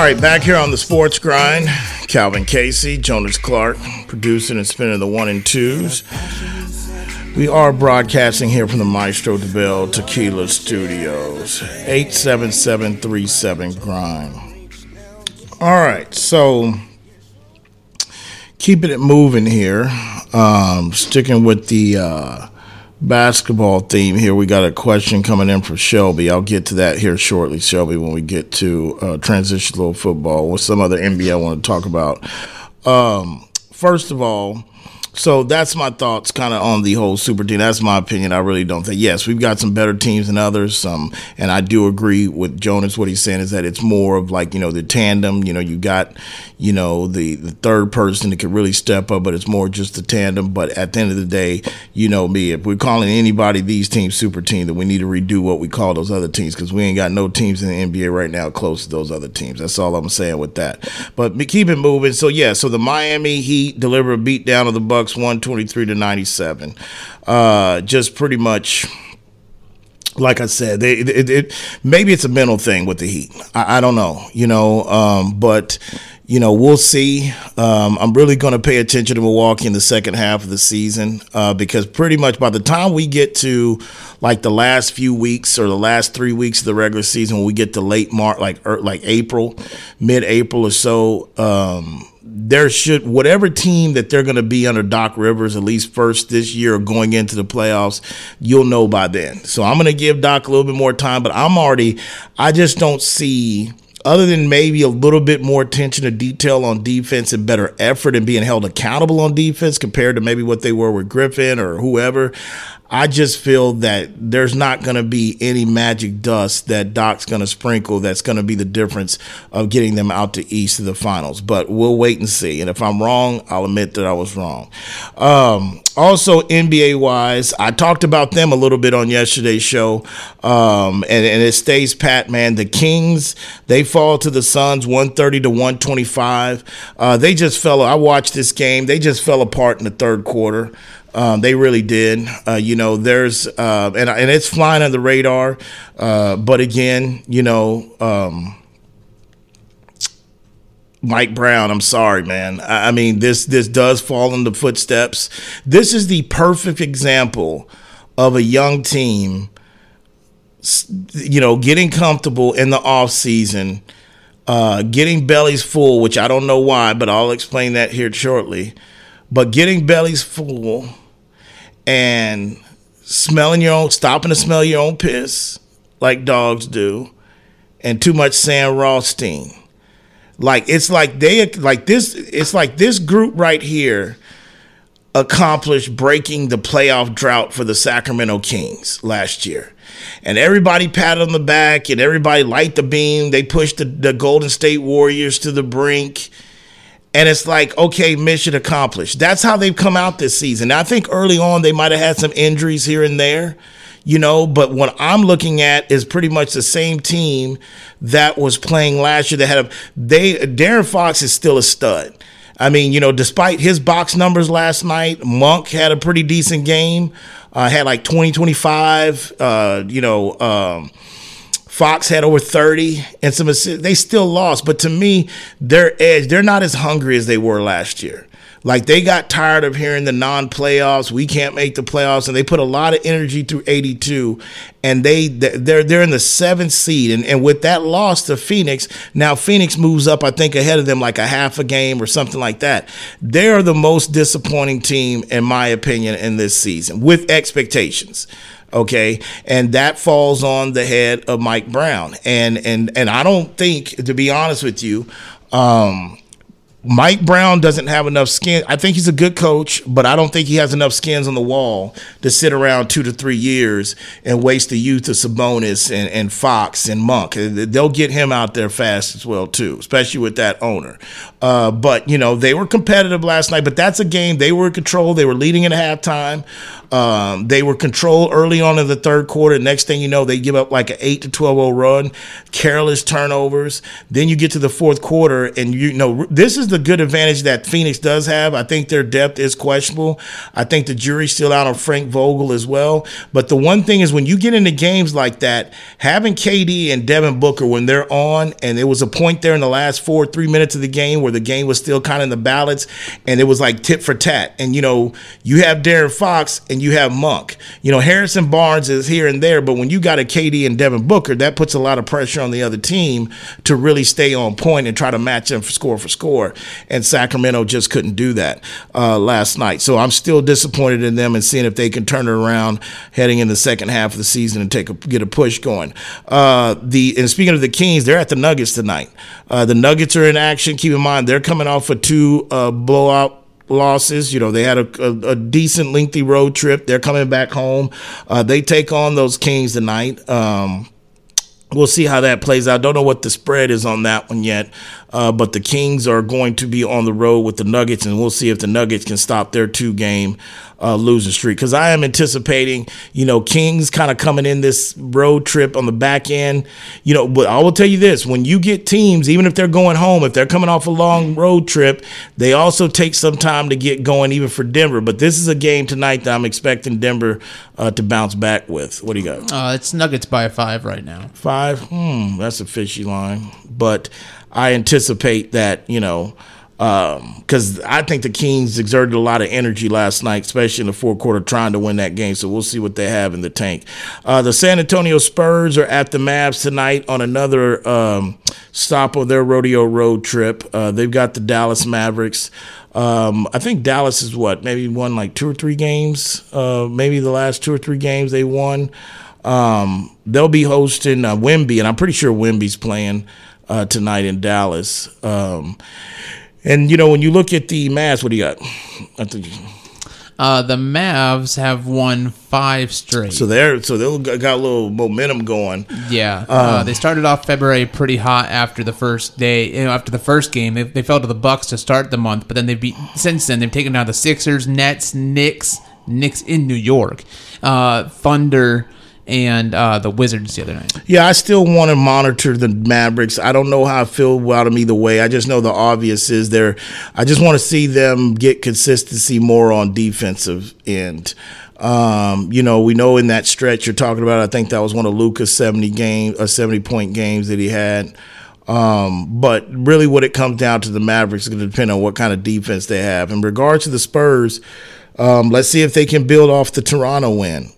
All right, back here on the sports grind, Calvin Casey, Jonas Clark, producing and spinning the one and twos. We are broadcasting here from the Maestro Dobel Tequila Studios, 87737 Grind. All right, so keeping it moving here, um, sticking with the uh, basketball theme here. We got a question coming in from Shelby. I'll get to that here shortly, Shelby, when we get to uh, transitional football with some other NBA I want to talk about. Um, first of all, so that's my thoughts kind of on the whole super team. That's my opinion. I really don't think. Yes, we've got some better teams than others. Some, and I do agree with Jonas. What he's saying is that it's more of like you know the tandem. You know, you got you know the the third person that could really step up, but it's more just the tandem. But at the end of the day, you know me. If we're calling anybody these teams super team, then we need to redo what we call those other teams because we ain't got no teams in the NBA right now close to those other teams. That's all I'm saying with that. But keep it moving. So yeah, so the Miami Heat deliver a beat down of the Bucks. Bucks 123 to 97. Uh, just pretty much like I said, they, it, it, maybe it's a mental thing with the Heat. I, I don't know, you know, um, but you know we'll see. Um, I'm really going to pay attention to Milwaukee in the second half of the season uh, because pretty much by the time we get to like the last few weeks or the last three weeks of the regular season, when we get to late March, like er, like April, mid April or so. Um, there should whatever team that they're going to be under Doc Rivers at least first this year going into the playoffs, you'll know by then. So I'm going to give Doc a little bit more time, but I'm already I just don't see other than maybe a little bit more attention to detail on defense and better effort and being held accountable on defense compared to maybe what they were with Griffin or whoever. I just feel that there's not going to be any magic dust that Doc's going to sprinkle that's going to be the difference of getting them out to East of the finals. But we'll wait and see. And if I'm wrong, I'll admit that I was wrong. Um, also, NBA wise, I talked about them a little bit on yesterday's show, um, and, and it stays pat, man. The Kings, they fall to the Suns 130 to 125. Uh, they just fell, I watched this game, they just fell apart in the third quarter. Um, they really did. Uh, you know, there's uh, and and it's flying on the radar. Uh, but again, you know, um, Mike Brown. I'm sorry, man. I, I, mean, this this does fall in the footsteps. This is the perfect example of a young team. You know, getting comfortable in the off season, uh, getting bellies full, which I don't know why, but I'll explain that here shortly. But getting bellies full and smelling your own, stopping to smell your own piss like dogs do, and too much Sam Rothstein. Like it's like they like this. It's like this group right here accomplished breaking the playoff drought for the Sacramento Kings last year. And everybody patted on the back and everybody liked the beam. They pushed the, the Golden State Warriors to the brink and it's like, okay, mission accomplished. That's how they've come out this season. I think early on they might have had some injuries here and there, you know, but what I'm looking at is pretty much the same team that was playing last year. That had a they De'Aaron Fox is still a stud. I mean, you know, despite his box numbers last night, Monk had a pretty decent game. Uh, had like 20, 25, uh, you know, um, Fox had over 30 and some. They still lost, but to me, their edge, they're not as hungry as they were last year. Like they got tired of hearing the non-playoffs, we can't make the playoffs, and they put a lot of energy through 82, and they they're they're in the seventh seed, and, and with that loss to Phoenix, now Phoenix moves up, I think, ahead of them like a half a game or something like that. They're the most disappointing team, in my opinion, in this season with expectations okay? And that falls on the head of mike brown. And and and i don't think to be honest with you um, Mike Brown doesn't have enough skin. I think he's a good coach, but I don't think he has enough skins on the wall to sit around two to three years and waste the youth of Sabonis and, and Fox and Monk. They'll get him out there fast as well too, especially with that owner. Uh, but you know they were competitive last night, but that's a game they were in control. They were leading at halftime. Um, they were controlled early on in the third quarter. Next thing you know, they give up like an eight to 12 run, careless turnovers. Then you get to the fourth quarter, and you know this is the good advantage that Phoenix does have. I think their depth is questionable. I think the jury's still out on Frank Vogel as well. But the one thing is when you get into games like that, having KD and Devin Booker when they're on, and there was a point there in the last four, three minutes of the game where the game was still kind of in the balance, and it was like tit for tat. And you know, you have De'Aaron Fox and you have Monk. You know, Harrison Barnes is here and there, but when you got a KD and Devin Booker, that puts a lot of pressure on the other team to really stay on point and try to match them for score for score. And Sacramento just couldn't do that uh, last night. So I'm still disappointed in them and seeing if they can turn it around heading in the second half of the season and take a, get a push going. Uh, the and speaking of the Kings, they're at the Nuggets tonight. Uh, the Nuggets are in action. Keep in mind they're coming off of two uh, blowout losses. You know, they had a, a, a, decent, lengthy road trip. They're coming back home. Uh, they take on those Kings tonight. Um, we'll see how that plays out. Don't know what the spread is on that one yet. Uh, but the Kings are going to be on the road with the Nuggets, and we'll see if the Nuggets can stop their two game uh, losing streak. Because I am anticipating, you know, Kings kind of coming in this road trip on the back end. You know, but I will tell you this when you get teams, even if they're going home, if they're coming off a long road trip, they also take some time to get going, even for Denver. But this is a game tonight that I'm expecting Denver uh, to bounce back with. What do you got? Uh, it's Nuggets by five right now. Five? Hmm, that's a fishy line. But I anticipate that, you know, because um, I think the Kings exerted a lot of energy last night, especially in the fourth quarter, trying to win that game. So we'll see what they have in the tank. Uh, the San Antonio Spurs are at the Mavs tonight on another um, stop of their rodeo road trip. Uh, they've got the Dallas Mavericks. Um, I think Dallas is what maybe won like two or three games. Uh, maybe the last two or three games they won. Um, they'll be hosting uh, Wemby, and I'm pretty sure Wemby's playing uh, tonight in Dallas. Um, and you know, when you look at the Mavs, what do you got? I think. Uh, the Mavs have won five straight. So they're so they got a little momentum going. Yeah, uh, um, they started off February pretty hot after the first day. You know, after the first game, they, they fell to the Bucks to start the month, but then they beat. Since then, they've taken down the Sixers, Nets, Knicks, Knicks in New York, uh, Thunder and uh, the Wizards the other night. Yeah, I still want to monitor the Mavericks. I don't know how I feel about them either way. I just know the obvious is there. I just want to see them get consistency more on defensive end. Um, you know, we know in that stretch you're talking about. I think that was one of Luka's 70 game, a 70 point games that he had. Um, but really, what it comes down to the Mavericks is going to depend on what kind of defense they have. In regards to the Spurs, um, let's see if they can build off the Toronto win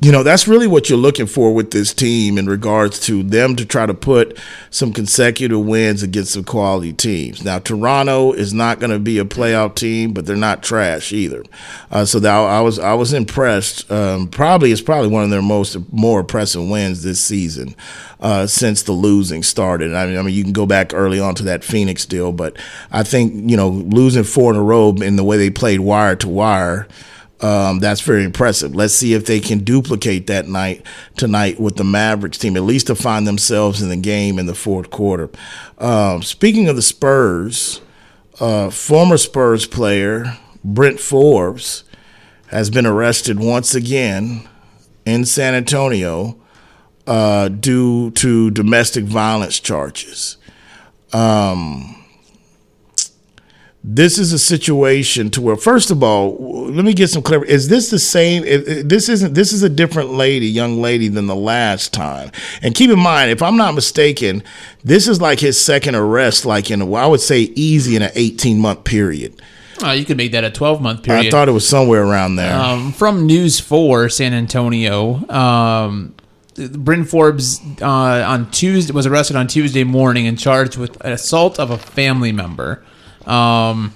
you know, that's really what you're looking for with this team in regards to them to try to put some consecutive wins against some quality teams. Now, Toronto is not going to be a playoff team, but they're not trash either. Uh, so that I was I was impressed. Um, probably it's probably one of their most more impressive wins this season uh, since the losing started. I mean, I mean, you can go back early on to that Phoenix deal, but I think you know losing four in a row in the way they played wire to wire. Um, that's very impressive. Let's see if they can duplicate that night tonight with the Mavericks team, at least to find themselves in the game in the fourth quarter. Um, speaking of the Spurs, uh, former Spurs player Bryn Forbes has been arrested once again in San Antonio uh, due to domestic violence charges. Um, this is a situation to where first of all let me get some clarity is this the same this isn't this is a different lady young lady than the last time and keep in mind if i'm not mistaken this is like his second arrest like in a, i would say easy in an 18 month period uh, you could make that a 12 month period. I thought it was somewhere around there. Um, from News 4 San Antonio, um, Bryn Forbes uh, on Tuesday was arrested on Tuesday morning and charged with assault of a family member. Um,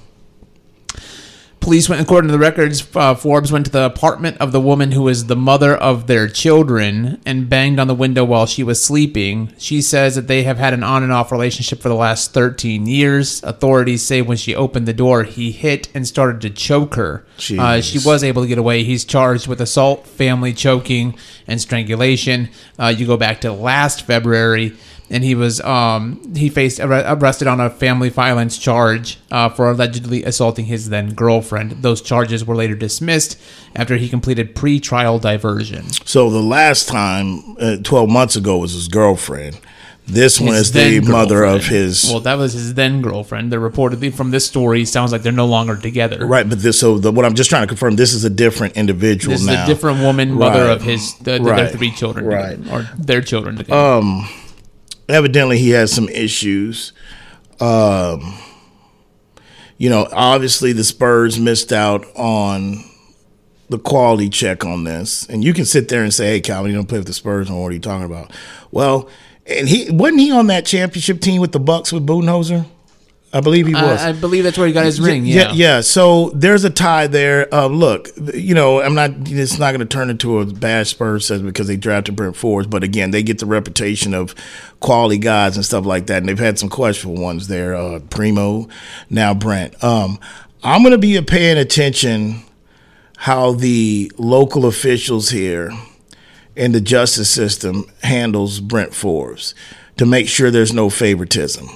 police went, according to the records, uh, Forbes went to the apartment of the woman who is the mother of their children and banged on the window while she was sleeping. She says that they have had an on and off relationship for the last 13 years. Authorities say when she opened the door, he hit and started to choke her. Uh, she was able to get away. He's charged with assault, family choking, and strangulation. Uh, you go back to last February and he was um, he faced arrested on a family violence charge uh, for allegedly assaulting his then girlfriend. Those charges were later dismissed after he completed pre-trial diversion. So the last time, uh, twelve months ago, was his girlfriend. This one is the mother of his. Well, that was his then girlfriend. They're reportedly from this story sounds like they're no longer together. right, but this. So the, what I'm just trying to confirm, this is a different individual This now. is a different woman, mother Right. of his the, the- Right. their three children, Right. together, or their children together. Evidently he has some issues. Um, you know, obviously the Spurs missed out on the quality check on this, and you can sit there and say, "Hey, Calvin, you don't play with the Spurs, and what are you talking about?" Well, and he wasn't he on that championship team with the Bucks with Budenholzer? I believe he was. I, I believe that's where he got his ring. Yeah, Yeah, yeah. So there's a tie there. Uh, look, you know, I'm not. It's not going to turn into a bad Spurs says because they drafted Bryn Forbes, but again, they get the reputation of quality guys and stuff like that, and they've had some questionable ones there. Uh, Primo, now Bryn. Um, I'm going to be paying attention how the local officials here in the justice system handles Bryn Forbes to make sure there's no favoritism.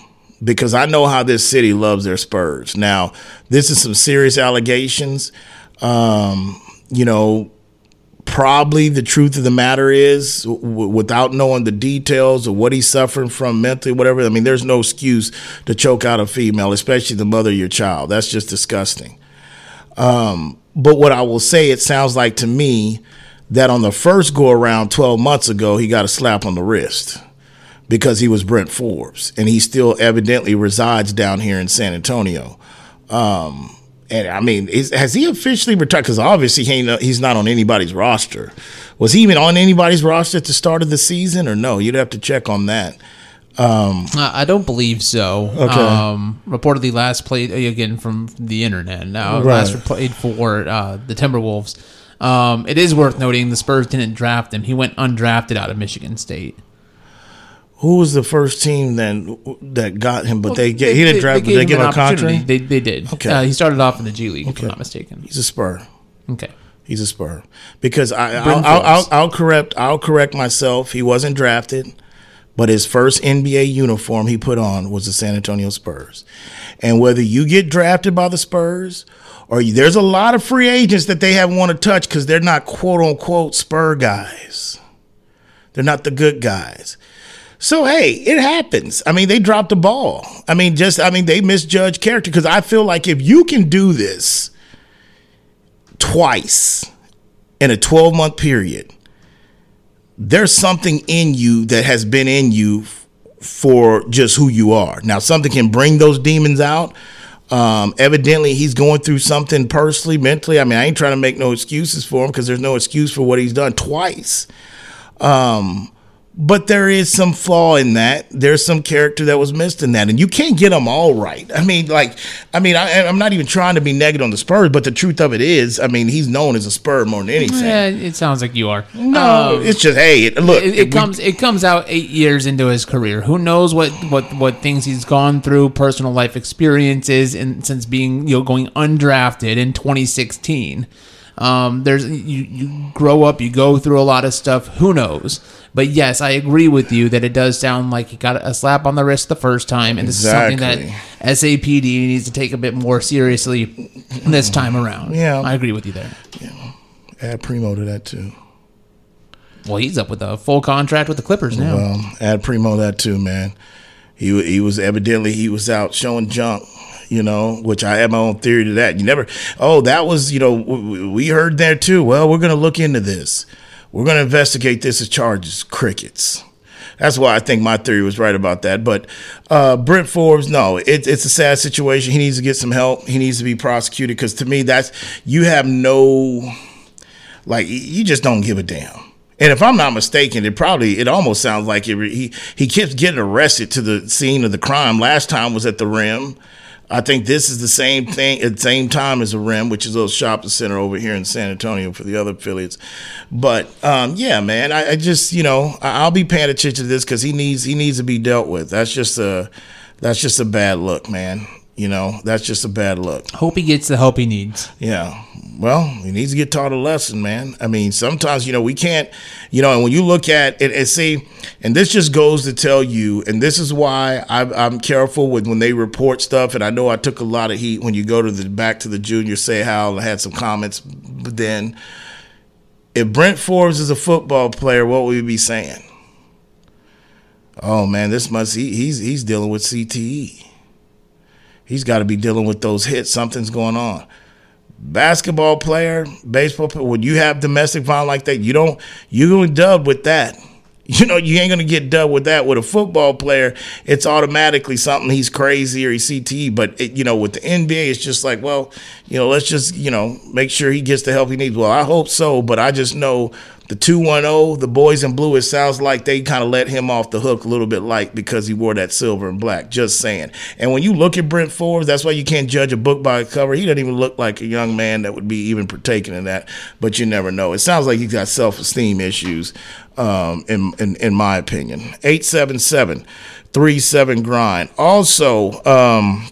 Because I know how this city loves their Spurs. Now, this is some serious allegations. Um, you know, probably the truth of the matter is, w- without knowing the details of what he's suffering from mentally, whatever. I mean, there's no excuse to choke out a female, especially the mother of your child. That's just disgusting. Um, but what I will say, it sounds like to me that on the first go around 12 months ago, he got a slap on the wrist because he was Bryn Forbes, and he still evidently resides down here in San Antonio. Um, and I mean, is, has he officially retired? Because obviously he ain't, he's not on anybody's roster. Was he even on anybody's roster at the start of the season, or no? You'd have to check on that. Uh, I don't believe so. Okay. Um, reportedly, last played uh, again from the internet. Now, Right. last played for uh, the Timberwolves. Um, it is worth noting the Spurs didn't draft him. He went undrafted out of Michigan State. Who was the first team then that got him? But they, get he didn't draft. But gave they give him an a contract. They, they did. Okay. Uh, he started off in the G League, if I'm not mistaken. He's a Spur. Okay. He's a Spur because I, I'll, I'll, I'll, I'll correct I'll correct myself. He wasn't drafted, but his first NBA uniform he put on was the San Antonio Spurs. And whether you get drafted by the Spurs or you, there's a lot of free agents that they haven't want to touch because they're not quote unquote Spur guys. They're not the good guys. So hey, it happens. I mean, they dropped the ball. I mean, just I mean, they misjudged character because I feel like if you can do this twice in a 12 month period, there's something in you that has been in you for just who you are. Now, something can bring those demons out. Um, evidently, he's going through something personally, mentally. I mean, I ain't trying to make no excuses for him because there's no excuse for what he's done twice. Um, but there is some flaw in that. There's some character that was missed in that, and you can't get them all right. I mean, like, I mean, I, I'm not even trying to be negative on the Spurs, but the truth of it is, I mean, he's known as a Spur more than anything. Yeah, it sounds like you are. No, Um, it's just hey, it, look, it, it we- comes it comes out eight years into his career. Who knows what what what things he's gone through, personal life experiences, and since being you know going undrafted in 2016. Um, there's you you grow up, you go through a lot of stuff. Who knows? But yes, I agree with you that it does sound like he got a slap on the wrist the first time, and this is something that SAPD needs to take a bit more seriously this time around. Yeah. I agree with you there. Yeah, add Primo to that too. Well, he's up with a full contract with the Clippers now. Um, add Primo that too, man. He he was evidently he was out showing junk, you know, which I have my own theory to that. You never, oh, that was you know we heard there too. Well, we're gonna look into this. We're gonna investigate this as charges. Crickets. That's why I think my theory was right about that. But uh, Bryn Forbes, no, it, it's a sad situation. He needs to get some help. He needs to be prosecuted because to me, that's you have no like you just don't give a damn. And if I'm not mistaken, it probably it almost sounds like it, he he keeps getting arrested to the scene of the crime. Last time was at the Rim. I think this is the same thing at the same time as a Rim, which is a little shopping center over here in San Antonio for the other affiliates. But um, yeah, man, I, I just you know I, I'll be paying attention to this because he needs he needs to be dealt with. That's just a that's just a bad look, man. You know that's just a bad look. Hope he gets the help he needs. Yeah. Well, he needs to get taught a lesson, man. I mean, sometimes, you know, we can't, you know, and when you look at it and see, and this just goes to tell you, and this is why I'm, I'm careful with when they report stuff. And I know I took a lot of heat when you go to the back to the junior say how I had some comments, but then if Bryn Forbes is a football player, what would we be saying? Oh man, this must he, he's he's dealing with CTE. He's got to be dealing with those hits. Something's going on. Basketball player, baseball player. When you have domestic violence like that, you don't you're going to dub with that. You know, you ain't gonna get done with that. With a football player, it's automatically something he's crazy or he's CTE. But it, you know, with the NBA, it's just like, well, you know, let's just you know make sure he gets the help he needs. Well, I hope so, but I just know the 210, the boys in blue, it sounds like they kind of let him off the hook a little bit light because he wore that silver and black. Just saying. And when you look at Bryn Forbes, that's why you can't judge a book by a cover. He doesn't even look like a young man that would be even partaking in that, but you never know. It sounds like he's got self esteem issues, um, in, in, in my opinion. 877 37 grind. Also, um,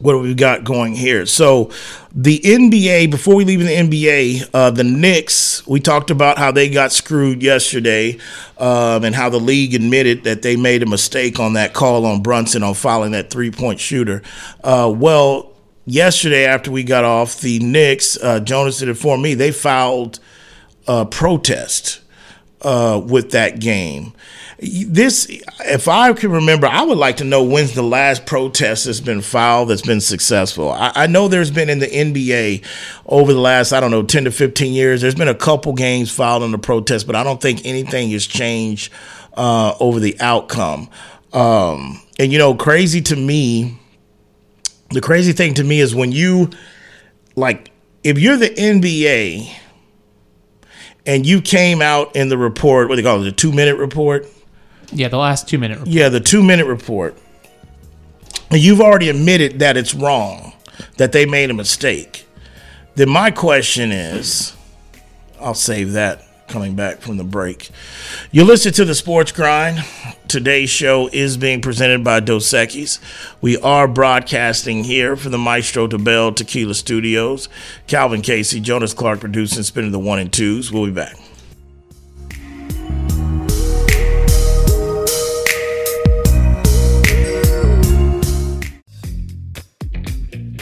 what do we got going here? So, the NBA, before we leave the NBA, uh, the Knicks, we talked about how they got screwed yesterday um, and how the league admitted that they made a mistake on that call on Brunson on fouling that three point shooter. Uh, well, yesterday after we got off, the Knicks, uh, Jonas it for me, they filed a protest uh, with that game this, if I can remember, I would like to know when's the last protest that's been filed that's been successful. I, I, know there's been in the NBA over the last, I don't know, 10 to 15 years, there's been a couple games filed on the protest, but I don't think anything has changed uh, over the outcome. Um, and, you know, crazy to me, the crazy thing to me is when you, like, if you're the NBA and you came out in the report, what they call it, the two minute report yeah, the last two minute report. Yeah, the two minute report. You've already admitted that it's wrong, that they made a mistake. Then my question is I'll save that coming back from the break. You listen to the Sports Grind. Today's show is being presented by Dos Equis. We are broadcasting here from the Maestro Dobel Tequila Studios. Calvin Casey, Jonas Clark producing, spinning the one and twos. We'll be back.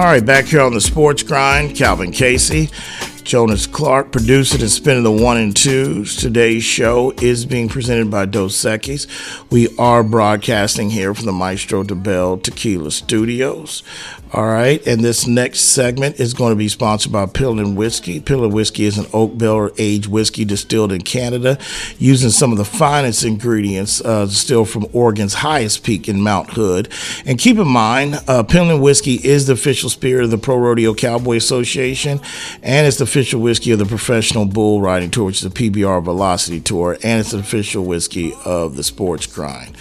All right, back here on the Sports Grind, Calvin Casey, Jonas Clark, producing and spinning the one and twos. Today's show is being presented by Dos Equis. We are broadcasting here from the Maestro Dobel Tequila Studios. All right, and this next segment is going to be sponsored by Pendleton Whiskey. Pendleton Whiskey is an oak barrel aged whiskey distilled in Canada using some of the finest ingredients uh, distilled from Oregon's highest peak in Mount Hood. And keep in mind, uh, Whiskey is the official spirit of the Pro Rodeo Cowboy Association, and it's the official whiskey of the Professional Bull Riding Tour, which is the PBR Velocity Tour, and it's the official whiskey of the Sports Grind.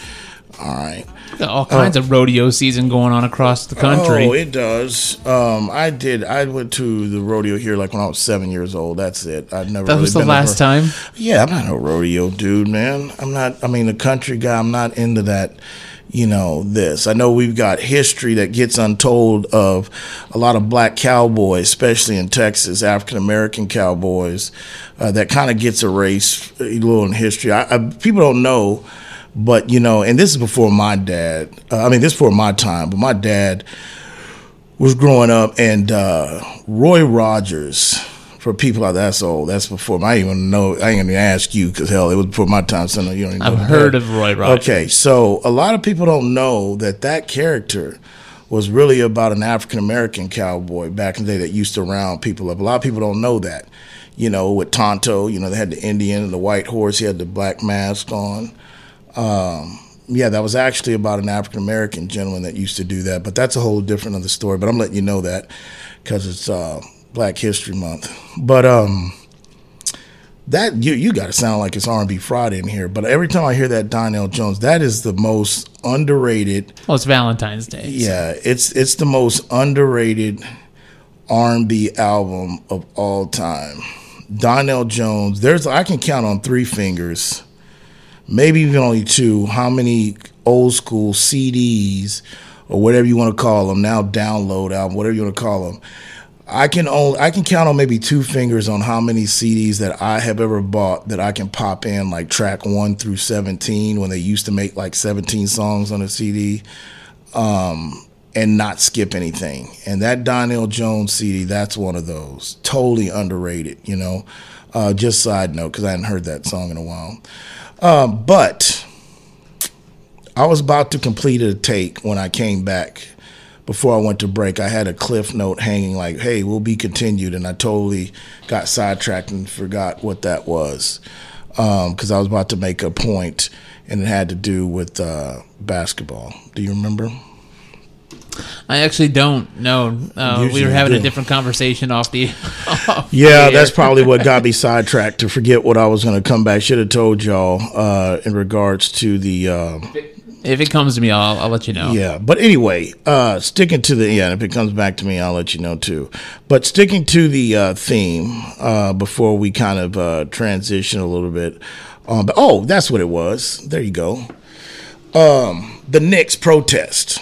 All right. All kinds uh, of rodeo season going on across the country. Oh, it does. Um, I did. I went to the rodeo here like when I was seven years old. That's it. I've never. That really was the last time. Yeah, I'm not a rodeo dude, man. I'm not. I mean, a country guy. I'm not into that you know this. I know we've got history that gets untold of a lot of black cowboys, especially in Texas, African American cowboys, uh, that kind of gets erased a little in history. I, I, people don't know, but you know, and this is before my dad. Uh, I mean, this is before my time, but my dad was growing up, and uh, Roy Rogers for people like that's old. That's before I even know. I ain't gonna ask you because hell, it was before my time. So you don't even I've know heard that. of Roy Rogers. Okay, so a lot of people don't know that that character was really about an African American cowboy back in the day that used to round people up. A lot of people don't know that. You know, with Tonto, you know, they had the Indian and the white horse. He had the black mask on. Um, yeah, that was actually about an African American gentleman that used to do that. But that's a whole different other story. But I'm letting you know that because it's uh, Black History Month. But um, that you you got to sound like it's R&B Friday in here. But every time I hear that Donell Jones, that is the most underrated. Well, it's Valentine's Day. so- Yeah, it's it's the most underrated R&B album of all time. Donell Jones. There's I can count on three fingers, maybe even only two. How many old school CDs or whatever you want to call them now download album, whatever you want to call them. I can only I can count on maybe two fingers on how many CDs that I have ever bought that I can pop in like track one through seventeen when they used to make like seventeen songs on a CD, um, and not skip anything. And that Donell Jones CD, that's one of those totally underrated. You know, uh, just side note because I hadn't heard that song in a while, um, but I was about to complete a take when I came back before I went to break, I had a cliff note hanging like, "Hey, we'll be continued," and I totally got sidetracked and forgot what that was because I was about to make a point, and it had to do with uh, basketball. Do you remember? I actually don't know. Uh, we were having a different conversation off the. off Yeah, the that's probably what got me sidetracked to forget what I was going to come back. Should have told y'all uh, in regards to the. Um, If it comes to me, I'll, I'll let you know. Yeah, but anyway, uh, sticking to the yeah, if it comes back to me, I'll let you know too. But sticking to the uh, theme uh, before we kind of uh, transition a little bit. Um, but, oh, that's what it was. There you go. Um, the Knicks protest.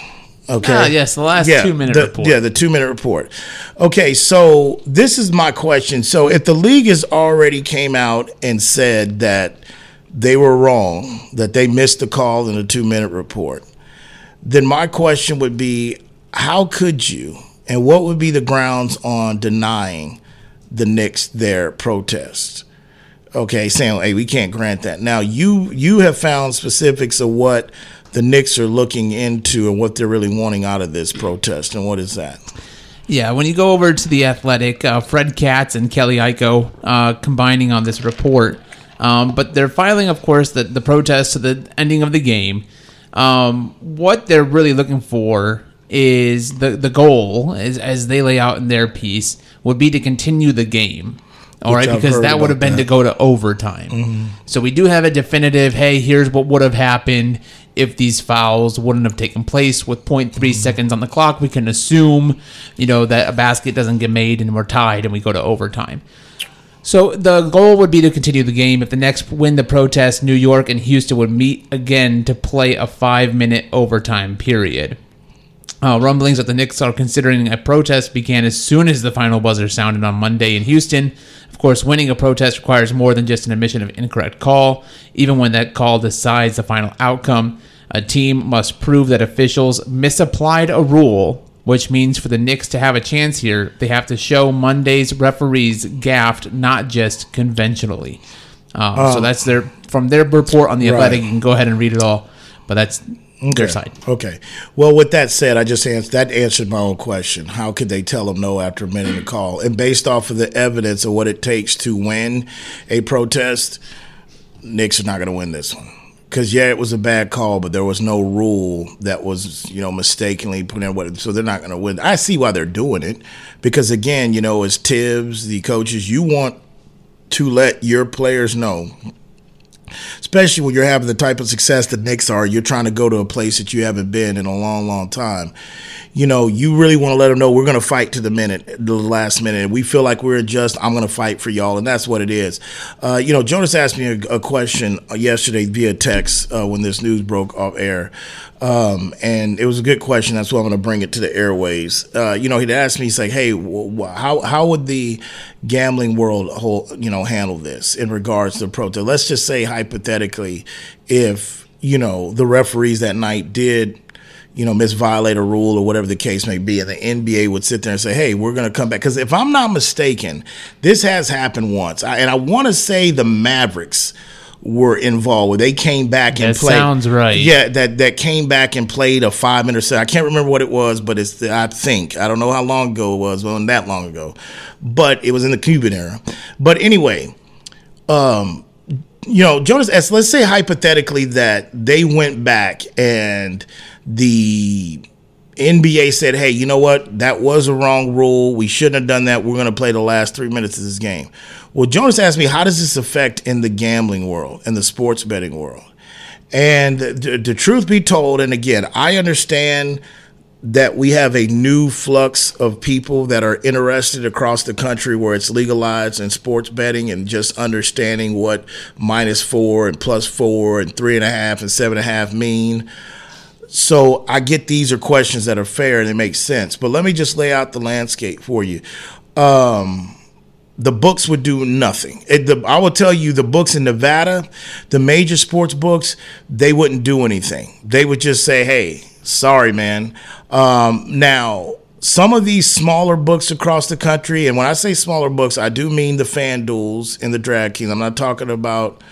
Okay. Ah, yes, the last two-minute the- report. Yeah, the two minute report. Okay, so this is my question. So if the league has already came out and said that they were wrong, that they missed the call in the two minute report, then my question would be how could you and what would be the grounds on denying the Knicks their protest? Okay, saying, hey, we can't grant that. Now you you have found specifics of what the Knicks are looking into and what they're really wanting out of this protest, and what is that? Yeah, when you go over to the Athletic, uh, Fred Katz and Kelly Iko uh, combining on this report, um, but they're filing, of course, the, the protest to the ending of the game. Um, what they're really looking for is the the goal, is, as they lay out in their piece, would be to continue the game. All Which right, I've because that would have been to go to overtime. So we do have a definitive. Hey, here's what would have happened if these fouls wouldn't have taken place with 0.3 seconds on the clock. We can assume, you know, that a basket doesn't get made and we're tied and we go to overtime. So the goal would be to continue the game. If the Knicks win the protest, New York and Houston would meet again to play a five-minute overtime period. Uh, rumblings that the Knicks are considering a protest began as soon as the final buzzer sounded on Monday in Houston. Of course, winning a protest requires more than just an admission of incorrect call. Even when that call decides the final outcome, a team must prove that officials misapplied a rule, which means for the Knicks to have a chance here, they have to show Monday's referees gaffed not just conventionally. Uh, so that's their from their report on the Right. Athletic. You can go ahead and read it all, but that's their side. Okay. Well, with that said, I just answered that answered my own question. How could they tell them no after a minute of call? And based off of the evidence of what it takes to win a protest, Knicks are not going to win this one. Because yeah, it was a bad call, but there was no rule that was you know mistakenly put in. What so they're not going to win. I see why they're doing it because again, you know, as Thibs, the coaches, you want to let your players know especially when you're having the type of success the Knicks are, you're trying to go to a place that you haven't been in a long, long time. you know, you really want to let them know we're going to fight to the minute, the last minute. We feel like we're just, I'm going to fight for y'all, and that's what it is. Uh, you know, Jonas asked me a, a question yesterday via text uh, when this news broke off air. Um, and it was a good question. That's why I'm going to bring it to the airways. Uh, you know, he'd asked me, he's like, "Hey, wh- how how would the gambling world, whole, you know, handle this in regards to protest? Let's just say hypothetically, if you know the referees that night did." You know, misviolate a rule or whatever the case may be, and the NBA would sit there and say, "Hey, we're going to come back." Because if I'm not mistaken, this has happened once, I, and I want to say the Mavericks were involved with. They came back and That played. sounds right. Yeah, that that came back and played a five minute set. I can't remember what it was, but it's I think I don't know how long ago it was. Well, not that long ago, but it was in the Cuban era. But anyway, um, you know, Jonas S. Let's say hypothetically that they went back and the NBA said, "Hey, you know what? That was a wrong rule. We shouldn't have done that. We're going to play the last three minutes of this game." Well, Jonas asked me, "How does this affect in the gambling world and the sports betting world?" And the, the truth be told, and again, I understand that we have a new flux of people that are interested across the country where it's legalized in sports betting and just understanding what minus four and plus four and three and a half and seven and a half mean. So I get these are questions that are fair and they make sense. But let me just lay out the landscape for you. Um, the books would do nothing. It, the, I will tell you, the books in Nevada, the major sports books, they wouldn't do anything. They would just say, "Hey, sorry, man." Um, now, some of these smaller books across the country, and when I say smaller books, I do mean the FanDuels and the DraftKings. I'm not talking about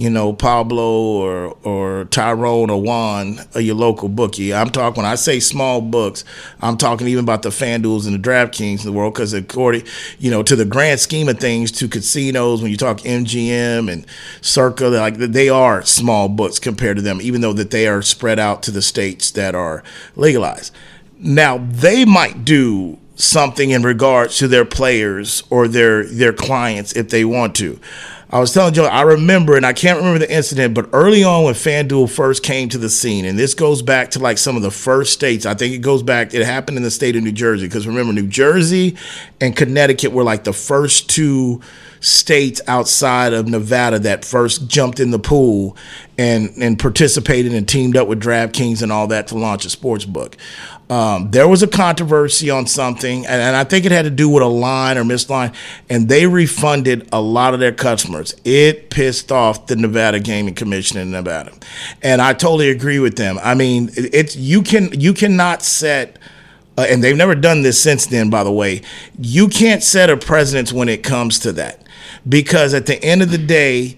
you know, Pablo or or Tyrone or Juan or your local bookie. I'm talking when I say small books, I'm talking even about the FanDuels and the DraftKings in the world because according, you know, to the grand scheme of things, to casinos when you talk MGM and Circa, like they are small books compared to them, even though that they are spread out to the states that are legalized. Now they might do something in regards to their players or their their clients if they want to. I was telling Joe, I remember, and I can't remember the incident, but early on when FanDuel first came to the scene, and this goes back to like some of the first states. I think it goes back, it happened in the state of New Jersey, because remember, New Jersey and Connecticut were like the first two states outside of Nevada that first jumped in the pool and, and participated and teamed up with DraftKings and all that to launch a sports book. Um, there was a controversy on something, and, and, I think it had to do with a line or missed line, and they refunded a lot of their customers. It pissed off the Nevada Gaming Commission in Nevada, and I totally agree with them. I mean, it, it's you can you cannot set. Uh, and they've never done this since then, by the way. You can't set a precedence when it comes to that, because at the end of the day,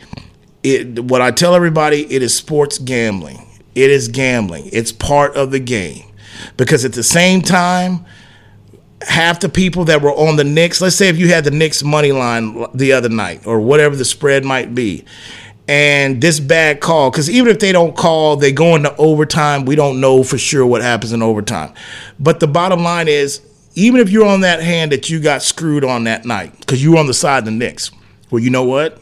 it, what I tell everybody, it is sports gambling. It is gambling. It's part of the game because at the same time, half the people that were on the Knicks, let's say if you had the Knicks money line the other night or whatever the spread might be, and this bad call, because even if they don't call, they go into overtime. We don't know for sure what happens in overtime. But the bottom line is, even if you're on that hand that you got screwed on that night, because you were on the side of the Knicks, well, you know what?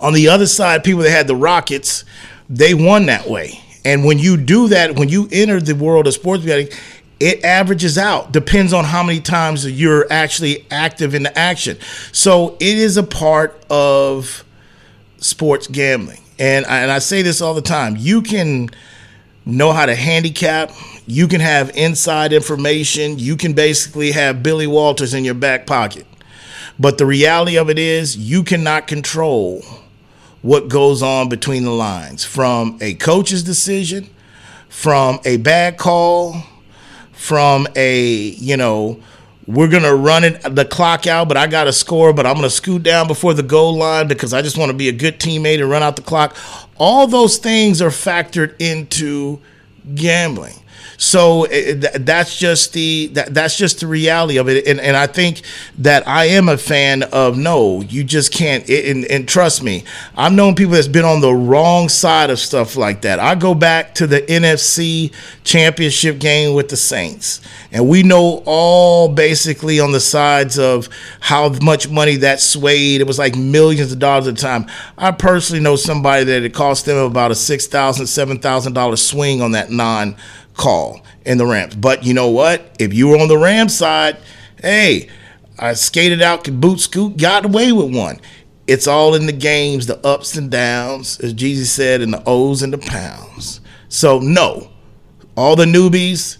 On the other side, people that had the Rockets, they won that way. And when you do that, when you enter the world of sports betting, it averages out. Depends on how many times you're actually active in the action. So it is a part of sports gambling. And I, and I say this all the time. You can know how to handicap. You can have inside information. You can basically have Billy Walters in your back pocket. But the reality of it is, you cannot control what goes on between the lines from a coach's decision, from a bad call, from a, you know, we're going to run it the clock out, but I got to score, but I'm going to scoot down before the goal line because I just want to be a good teammate and run out the clock. All those things are factored into gambling. So eh, eh, that's just the that, that's just the reality of it, and and I think that I am a fan of no, you just can't. And, and trust me, I've known people that's been on the wrong side of stuff like that. I go back to the NFC Championship game with the Saints, and we know all basically on the sides of how much money that swayed. It was like millions of dollars at a time. I personally know somebody that it cost them about a six thousand, seven thousand dollar swing on that non call in the Rams. But you know what? If you were on the Rams side, hey, I skated out, could boot scoot, got away with one. It's all in the games, the ups and downs, as Jesus said, and the O's and the pounds. So no, all the newbies,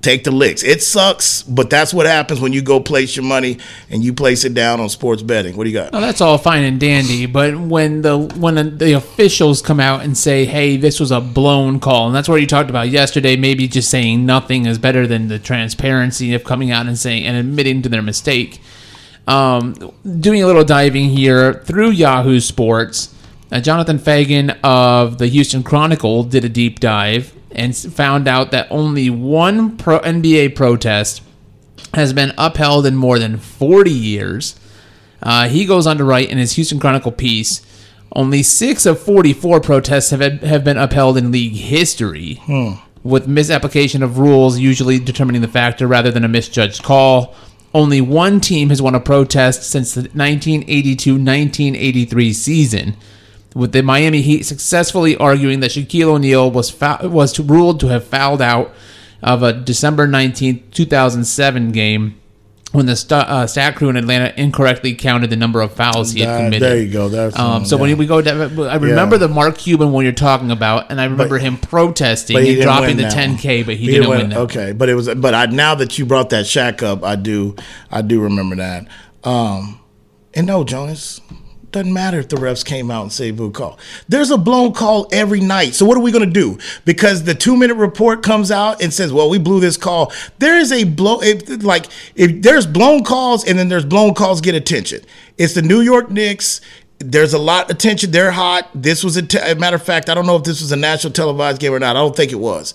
take the licks. It sucks, but that's what happens when you go place your money and you place it down on sports betting. What do you got? Well, that's all fine and dandy, but when the when the officials come out and say, "Hey, this was a blown call," and that's what you talked about yesterday, maybe just saying nothing is better than the transparency of coming out and saying and admitting to their mistake. Um, doing a little diving here through Yahoo Sports, uh, Jonathan Feigen of the Houston Chronicle did a deep dive and found out that only one pro NBA protest has been upheld in more than 40 years. Uh, he goes on to write in his Houston Chronicle piece only six of 44 protests have, have been upheld in league history, with misapplication of rules usually determining the factor rather than a misjudged call. Only one team has won a protest since the 1982 1983 season with the Miami Heat successfully arguing that Shaquille O'Neal was fou- was ruled to have fouled out of a December 19, 2007 game when the st- uh, stat crew in Atlanta incorrectly counted the number of fouls he had committed. there you go. That's um, so when yeah. we go down, I remember Yeah. the Mark Cuban one you're talking about, and I remember him protesting and dropping the 10K, one. but he, didn't win that. Okay, but it was. But I now that you brought that Shaq up, I do. I do remember that. Um, and no, Jonas. Doesn't matter if the refs came out and say boo call. There's a blown call every night. So what are we gonna do? Because the two minute report comes out and says, "Well, we blew this call." There is a blow. If, like if there's blown calls and then there's blown calls get attention. It's the New York Knicks. There's a lot of attention. They're hot. This was a, te- a matter of fact. I don't know if this was a national televised game or not. I don't think it was,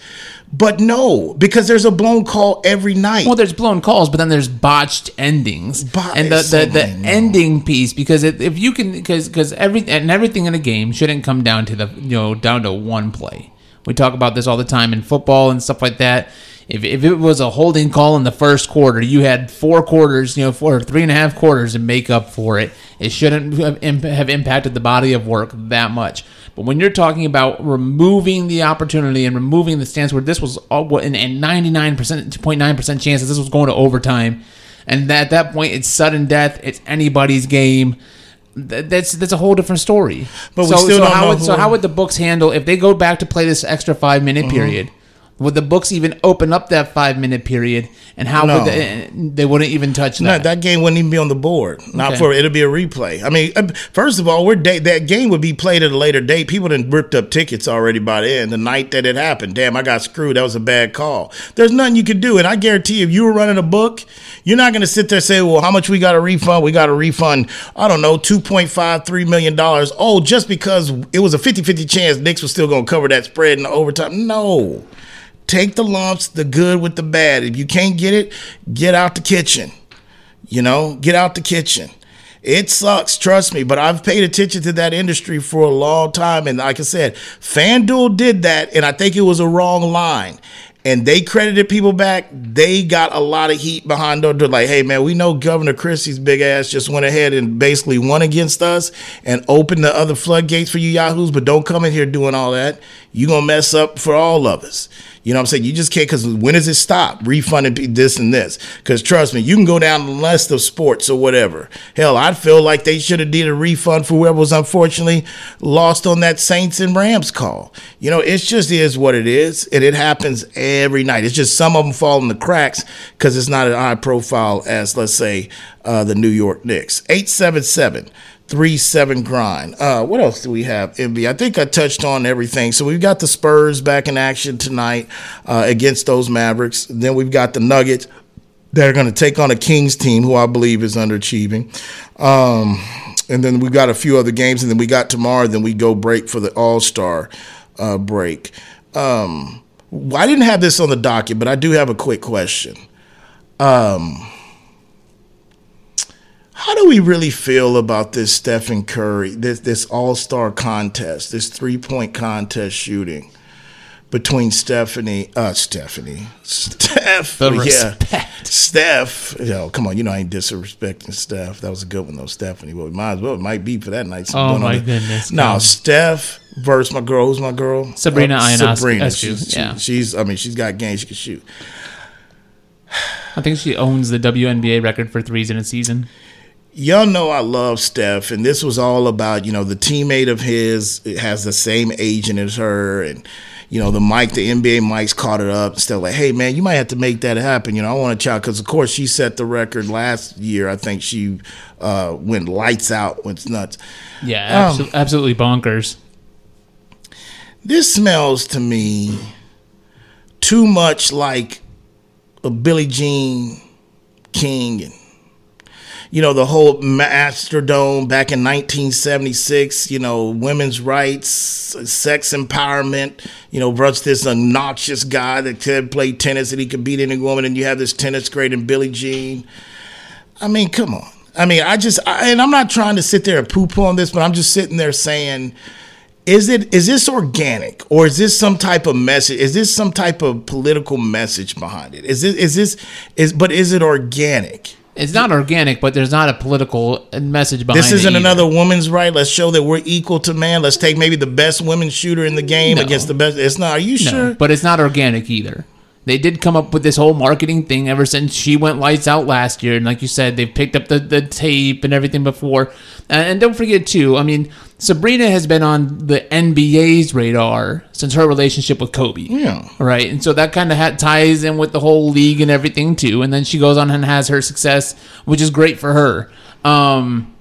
but no, because there's a blown call every night. Well, there's blown calls, but then there's botched endings, Bot- and the the, the ending piece because it, if you can because because every and everything in a game shouldn't come down to the you know down to one play. We talk about this all the time in football and stuff like that. If, if it was a holding call in the first quarter, you had four quarters, you know, four three and a half quarters to make up for it. It shouldn't have, imp- have impacted the body of work that much. But when you're talking about removing the opportunity and removing the stance where this was all and 99 percent, 0.9 percent chance that this was going to overtime, and at that point it's sudden death, it's anybody's game. Th- That's that's a whole different story. But so, so how would, so how would the books handle if they go back to play this extra five minute Mm-hmm. period? Would the books even open up that five minute period, and how No. would they, they wouldn't even touch No, that? that game wouldn't even be on the board. Not Okay. for it'll be a replay. I mean, uh, first of all, we're day, that game would be played at a later date. People done ripped up tickets already by then. The night that it happened, damn, I got screwed. That was a bad call. There's nothing you could do, and I guarantee you, if you were running a book, you're not going to sit there and say, "Well, how much we got to refund? We got to refund. I don't know, two point five, three million dollars. Oh, just because it was a 50-50 chance, Knicks was still going to cover that spread in the overtime. No." Take the lumps, the good with the bad. If you can't get it, get out the kitchen. You know, get out the kitchen. It sucks, trust me, but I've paid attention to that industry for a long time. And like I said, FanDuel did that, and I think it was a wrong line. And they credited people back. They got a lot of heat behind them. They're like, hey, man, we know Governor Christie's big ass just went ahead and basically won against us and opened the other floodgates for you Yahoos, but don't come in here doing all that. You're going to mess up for all of us. You know what I'm saying? You just can't, because when does it stop? Refunding this and this. Because trust me, you can go down the list of sports or whatever. Hell, I feel like they should have did a refund for whoever was unfortunately lost on that Saints and Rams call. You know, it just is what it is. And it happens every night. It's just some of them fall in the cracks because it's not an high profile as, let's say, uh, the New York Knicks. 877- three seven grind. Uh, what else do we have? MB, I think I touched on everything. So we've got the Spurs back in action tonight uh, against those Mavericks. Then we've got the Nuggets that are going to take on a Kings team who I believe is underachieving. Um, and then we've got a few other games, and then we got tomorrow. Then we go break for the All Star uh, break. Um, I didn't have this on the docket, but I do have a quick question. How do we really feel about this Stephen Curry, this this All Star contest, this three point contest shooting between Stephanie, uh, Stephanie, Steph, yeah. Steph. Yo, come on, you know I ain't disrespecting Steph. That was a good one though, Stephanie. Well, we might as well. It might be for that night. Oh, Going my goodness, No. Steph versus my girl. Who's my girl? Sabrina Uh. Sabrina. She's, she- yeah. she's. I mean, she's got games. She can shoot. I think she owns the WNBA record for threes in a season. Y'all know I love Steph, and this was all about you know the teammate of his has the same agent as her, and you know the mic, the NBA mics caught it up and stuff like, hey man, you might have to make that happen. You know, I want to chat because of course she set the record last year. I think she uh, went lights out, went nuts. Yeah, Um, absolutely bonkers. This smells to me too much like a Billie Jean King and you know the whole Astrodome back in 1976. You know women's rights, sex empowerment. You know versus this obnoxious guy that could play tennis and he could beat any woman, and you have this tennis great in Billie Jean. I mean, come on. I mean, I just I, and I'm not trying to sit there and poo poo on this, but I'm just sitting there saying is it is this organic or is this some type of message is this some type of political message behind it is this is this is but is it organic It's not organic, but there's not a political message behind this isn't another woman's right. Let's show that we're equal to man. Let's take maybe the best women shooter in the game No. against the best. It's not. Are you No, sure? But it's not organic either. They did come up with this whole marketing thing ever since she went lights out last year, and like you said, they've picked up the, the tape and everything before. And, and don't forget too, I mean, Sabrina has been on the NBA's radar since her relationship with Kobe. Yeah. Right, and so that kind of ha- ties in with the whole league and everything too. And then she goes on and has her success, which is great for her. Um,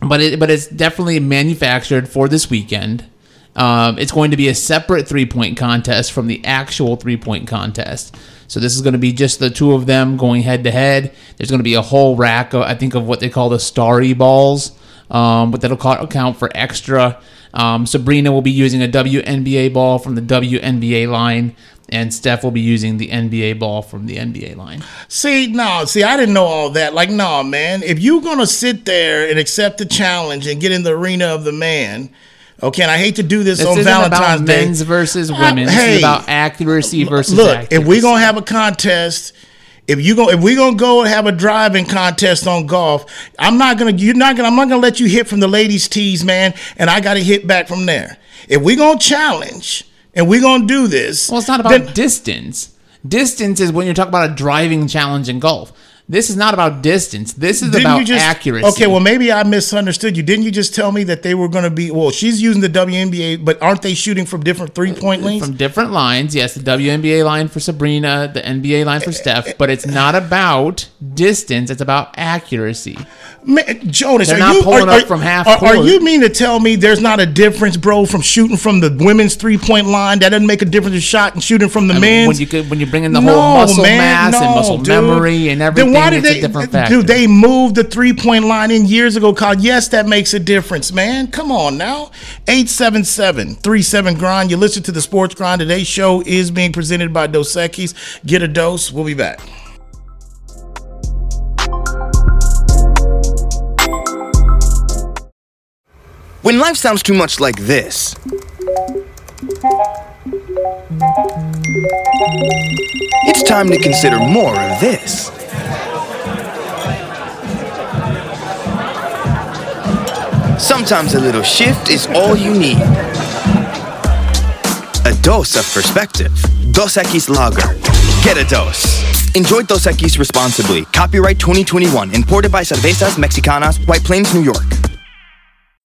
but it but it's definitely manufactured for this weekend. Um, it's going to be a separate three point contest from the actual three point contest. So this is going to be just the two of them going head to head. There's going to be a whole rack, of, I think, of what they call the starry balls, um, but that'll account for extra. Um, Sabrina will be using a WNBA ball from the WNBA line, and Steph will be using the NBA ball from the NBA line. See, no, see, I didn't know all that. Like, no, man, if you're gonna sit there and accept the challenge and get in the arena of the man, okay, and I hate to do this, This on Valentine's about Day. men's versus Uh, women. this hey, is about accuracy versus Look, accuracy. if we're gonna have a contest, if you go, if we're gonna go and have a driving contest on golf, I'm not gonna, you're not gonna, I'm not gonna let you hit from the ladies' tees, man, and I got to hit back from there. If we're gonna challenge and we're gonna do this, Well, it's not about then- distance. Distance is when you're talking about a driving challenge in golf. This is not about distance. This is Didn't about you just, accuracy. Okay, well maybe I misunderstood you. Didn't you just tell me that they were going to be? Well, she's using the WNBA, but aren't they shooting from different three point lanes? from different lines. Yes, the WNBA line for Sabrina, the NBA line for Steph, but it's not about distance. It's about accuracy. Man, Jonas, They're are not you pulling are, up from half Are, are you mean to tell me there's not a difference, bro, from shooting from the women's three point line? That doesn't make a difference in shot and shooting from the I mean, when you could, when you bring in the whole muscle mass and muscle dude. memory and everything, why did they, a different factor. Dude, they moved the three point line in years ago. Called yes, that makes a difference, man. Come on now, eight seven seven three seven grind. You listen to the Sports Grind. Today's show is being presented by Dos Equis. Get a dose. We'll be back. When life sounds too much like this, it's time to consider more of this. Sometimes a little shift is all you need. A dose of perspective. Dos Equis Lager. Get a dose. Enjoy Dos Equis responsibly. Copyright 2021. Imported by Cervezas Mexicanas, White Plains, New York.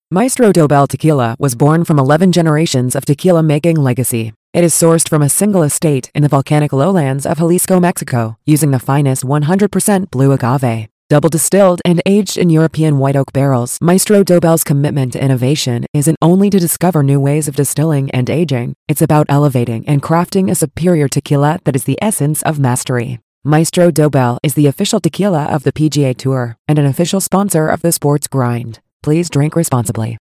Maestro Dobel Tequila was born from 11 generations of tequila making legacy. It is sourced from a single estate in the volcanic lowlands of Jalisco, Mexico, using the finest 100% blue agave. Double distilled and aged in European white oak barrels, Maestro Dobel's commitment to innovation isn't only to discover new ways of distilling and aging, it's about elevating and crafting a superior tequila that is the essence of mastery. Maestro Dobel is the official tequila of the PGA Tour and an official sponsor of the Sports Grind. Please drink responsibly.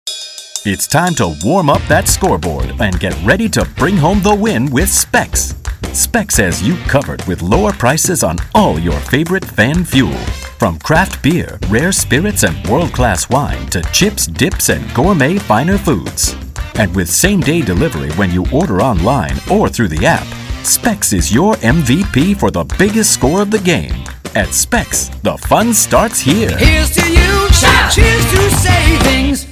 It's time to warm up that scoreboard and get ready to bring home the win with Specs. Specs has you covered with lower prices on all your favorite fan fuel. From craft beer, rare spirits, and world class wine to chips, dips, and gourmet finer foods. And with same day delivery when you order online or through the app, Specs is your MVP for the biggest score of the game. At Specs, the fun starts here. Here's to you, cheers to savings.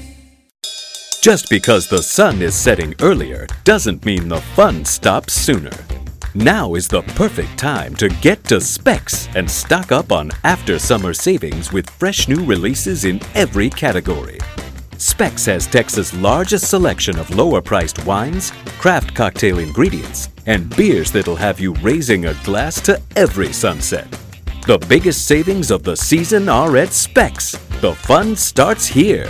Just because the sun is setting earlier doesn't mean the fun stops sooner. Now is the perfect time to get to Specs and stock up on after summer savings with fresh new releases in every category. Specs has Texas' largest selection of lower priced wines, craft cocktail ingredients, and beers that'll have you raising a glass to every sunset. The biggest savings of the season are at Specs. The fun starts here.